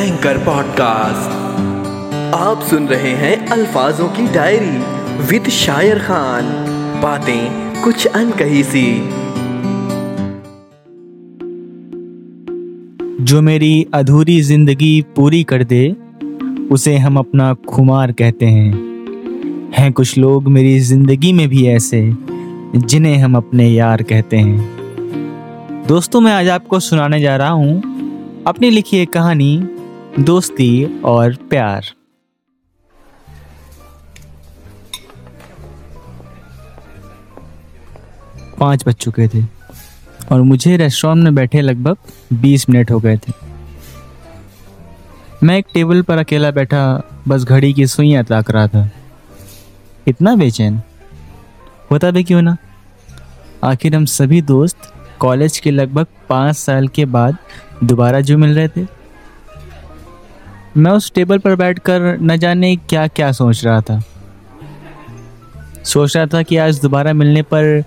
Anchor podcast आप सुन रहे हैं अल्फाजों की डायरी विद शायर खान। बातें कुछ अनकही सी। जो मेरी अधूरी ज़िंदगी पूरी कर दे, उसे हम अपना खुमार कहते हैं। हैं कुछ लोग मेरी ज़िंदगी में भी ऐसे, जिन्हें हम अपने यार कहते हैं। दोस्तों, मैं आज आपको सुनाने जा रहा हूँ अपनी लिखी एक कहानी दोस्ती और प्यार। पाँच बज चुके थे और मुझे रेस्टोरेंट में बैठे लगभग बीस मिनट हो गए थे। मैं एक टेबल पर अकेला बैठा बस घड़ी की सुइयाँ ताक रहा था। इतना बेचैन। होता भी क्यों ना? आखिर हम सभी दोस्त कॉलेज के लगभग पाँच साल के बाद दोबारा जो मिल रहे थे। मैं उस टेबल पर बैठकर न जाने क्या क्या सोच रहा था। सोच रहा था कि आज दोबारा मिलने पर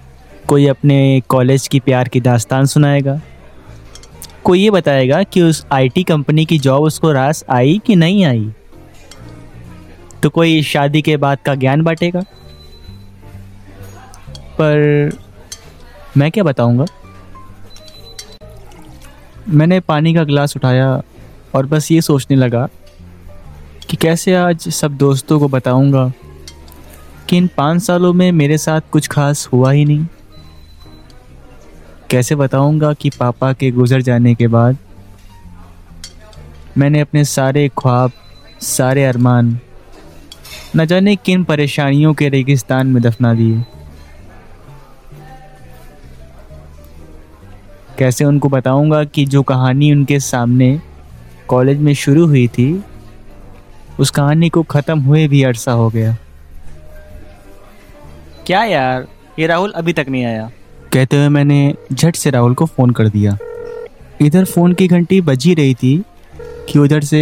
कोई अपने कॉलेज की प्यार की दास्तान सुनाएगा। कोई ये बताएगा कि उस आईटी कंपनी की जॉब उसको रास आई कि नहीं आई? तो कोई शादी के बाद का ज्ञान बांटेगा? पर मैं क्या बताऊँगा? मैंने पानी का गिलास उठाया और बस ये सोचने लगा कि कैसे आज सब दोस्तों को बताऊँगा कि इन पाँच सालों में मेरे साथ कुछ खास हुआ ही नहीं। कैसे बताऊँगा कि पापा के गुजर जाने के बाद मैंने अपने सारे ख्वाब, सारे अरमान, न जाने किन परेशानियों के रेगिस्तान में दफना दिए। कैसे उनको बताऊँगा कि जो कहानी उनके सामने कॉलेज में शुरू हुई थी उस कहानी को ख़त्म हुए भी अरसा हो गया। क्या यार ये राहुल अभी तक नहीं आया? कहते हुए मैंने झट से राहुल को फ़ोन कर दिया। इधर फ़ोन की घंटी बजी रही थी कि उधर से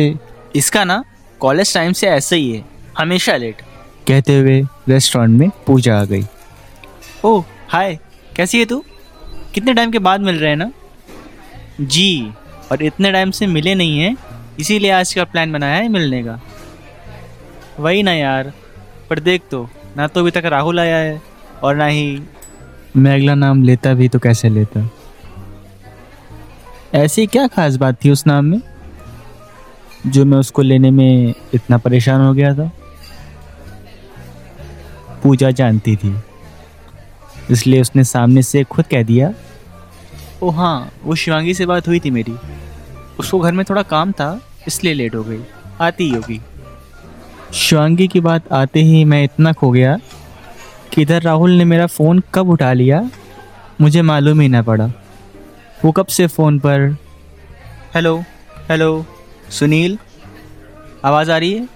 इसका ना कॉलेज टाइम से ऐसे ही है हमेशा लेट। कहते हुए रेस्टोरेंट में पूजा आ गई। ओह हाय कैसी है तू? कितने टाइम के बाद मिल रहे हैं ना? जी और इतने टाइम से मिले नहीं हैं इसीलिए आज का प्लान बनाया है मिलने का। वही ना यार पर देख तो ना तो अभी तक राहुल आया है और ना ही मैं अगला नाम लेता भी तो कैसे लेता? ऐसी क्या खास बात थी उस नाम में जो मैं उसको लेने में इतना परेशान हो गया था? पूजा जानती थी इसलिए उसने सामने से खुद कह दिया। ओ हाँ वो शिवांगी से बात हुई थी मेरी। उसको घर में थोड़ा काम था, इसलिए लेट हो गई। आती ही होगी। शिवांगी की बात आते ही मैं इतना खो गया कि इधर राहुल ने मेरा फ़ोन कब उठा लिया, मुझे मालूम ही ना पड़ा। वो कब से फ़ोन पर, हेलो हेलो, सुनील, आवाज़ आ रही है?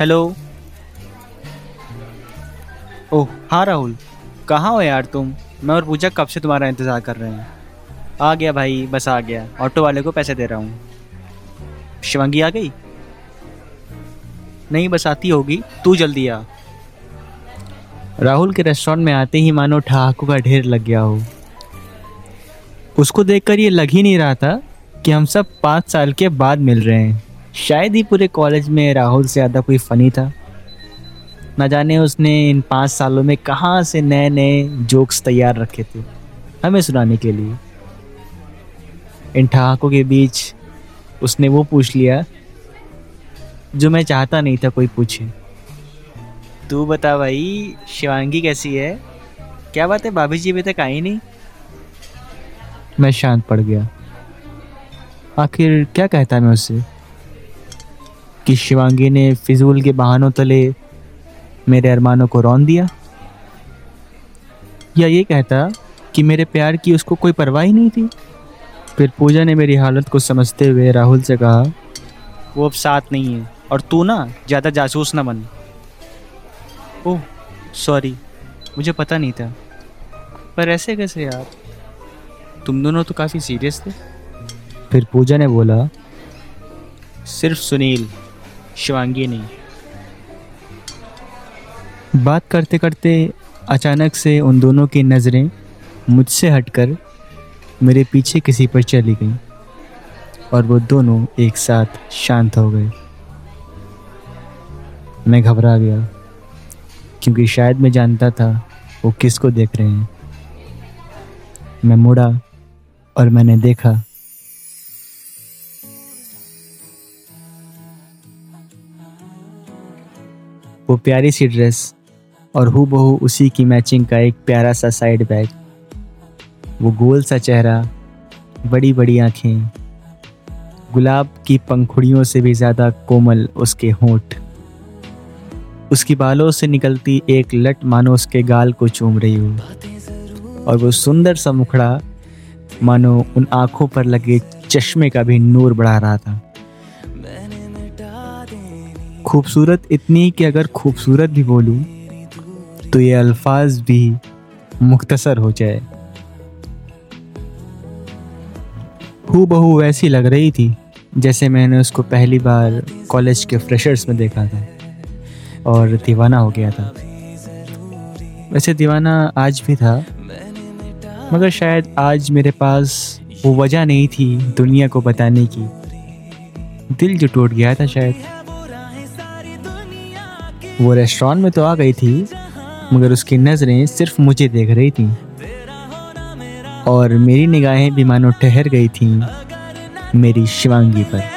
हेलो। ओह हाँ राहुल, कहाँ हो यार तुम? मैं और पूजा कब से तुम्हारा इंतज़ार कर रहे हैं? आ गया भाई, बस आ गया। ऑटो वाले को पैसे दे रहा हूँ। शिवंगी आ गई? नहीं, बस आती होगी। तू जल्दी आ। राहुल के रेस्टोरेंट में आते ही मानो ठहाकों का ढेर लग गया हो। उसको देखकर ये लग ही नहीं रहा था कि हम सब पाँच साल के बाद मिल रहे हैं। शायद ही पूरे कॉलेज में राहुल से ज़्यादा कोई फ़नी था। न जाने उसने इन पाँच सालों में कहाँ से नए नए जोक्स तैयार रखे थे, हमें सुनाने के लिए। इन ठहाकों के बीच उसने वो पूछ लिया, जो मैं चाहता नहीं था कोई पूछे। तू बता भाई, शिवांगी कैसी है? क्या बात है भाभी जी अभी तक आई नहीं? मैं शांत पड़ गया। आखिर क्या कहता मैं उससे कि शिवांगी ने फिजूल के बहानों तले मेरे अरमानों को रौन दिया? या ये कहता कि मेरे प्यार की उसको कोई परवाह ही नहीं थी? फिर पूजा ने मेरी हालत को समझते हुए राहुल से कहा, वो अब साथ नहीं है और तू ना ज़्यादा जासूस ना बन। ओह सॉरी मुझे पता नहीं था। पर ऐसे कैसे यार? तुम दोनों तो काफ़ी सीरियस थे। फिर पूजा ने बोला, सिर्फ़ सुनील, शिवांगी नहीं। बात करते करते अचानक से उन दोनों की नज़रें मुझसे हटकर मेरे पीछे किसी पर चली गई और वो दोनों एक साथ शांत हो गए। मैं घबरा गया, क्योंकि शायद मैं जानता था वो किसको देख रहे हैं। मैं मुड़ा और मैंने देखा, वो प्यारी सी ड्रेस और हु बहू उसी की मैचिंग का एक प्यारा सा साइड बैग। वो गोल सा चेहरा, बड़ी बड़ी आँखें, गुलाब की पंखुड़ियों से भी ज़्यादा कोमल उसके होंठ। उसकी बालों से निकलती एक लट मानो उसके गाल को चूम रही हो। और वो सुंदर सा मुखड़ा मानो उन आँखों पर लगे चश्मे का भी नूर बढ़ा रहा था। खूबसूरत इतनी कि अगर खूबसूरत भी बोलूँ तो ये अल्फाज भी मुख्तसर हो जाए। हु बहू वैसी लग रही थी, जैसे मैंने उसको पहली बार कॉलेज के फ्रेशर्स में देखा था और दीवाना हो गया था। वैसे दीवाना आज भी था, मगर शायद आज मेरे पास वो वजह नहीं थी दुनिया को बताने की। दिल जो टूट गया था शायद। वो रेस्टोरेंट में तो आ गई थी, मगर उसकी नज़रें सिर्फ़ मुझे देख रही थी। और मेरी निगाहें भी मानो ठहर गई थीं मेरी शिवांगी पर।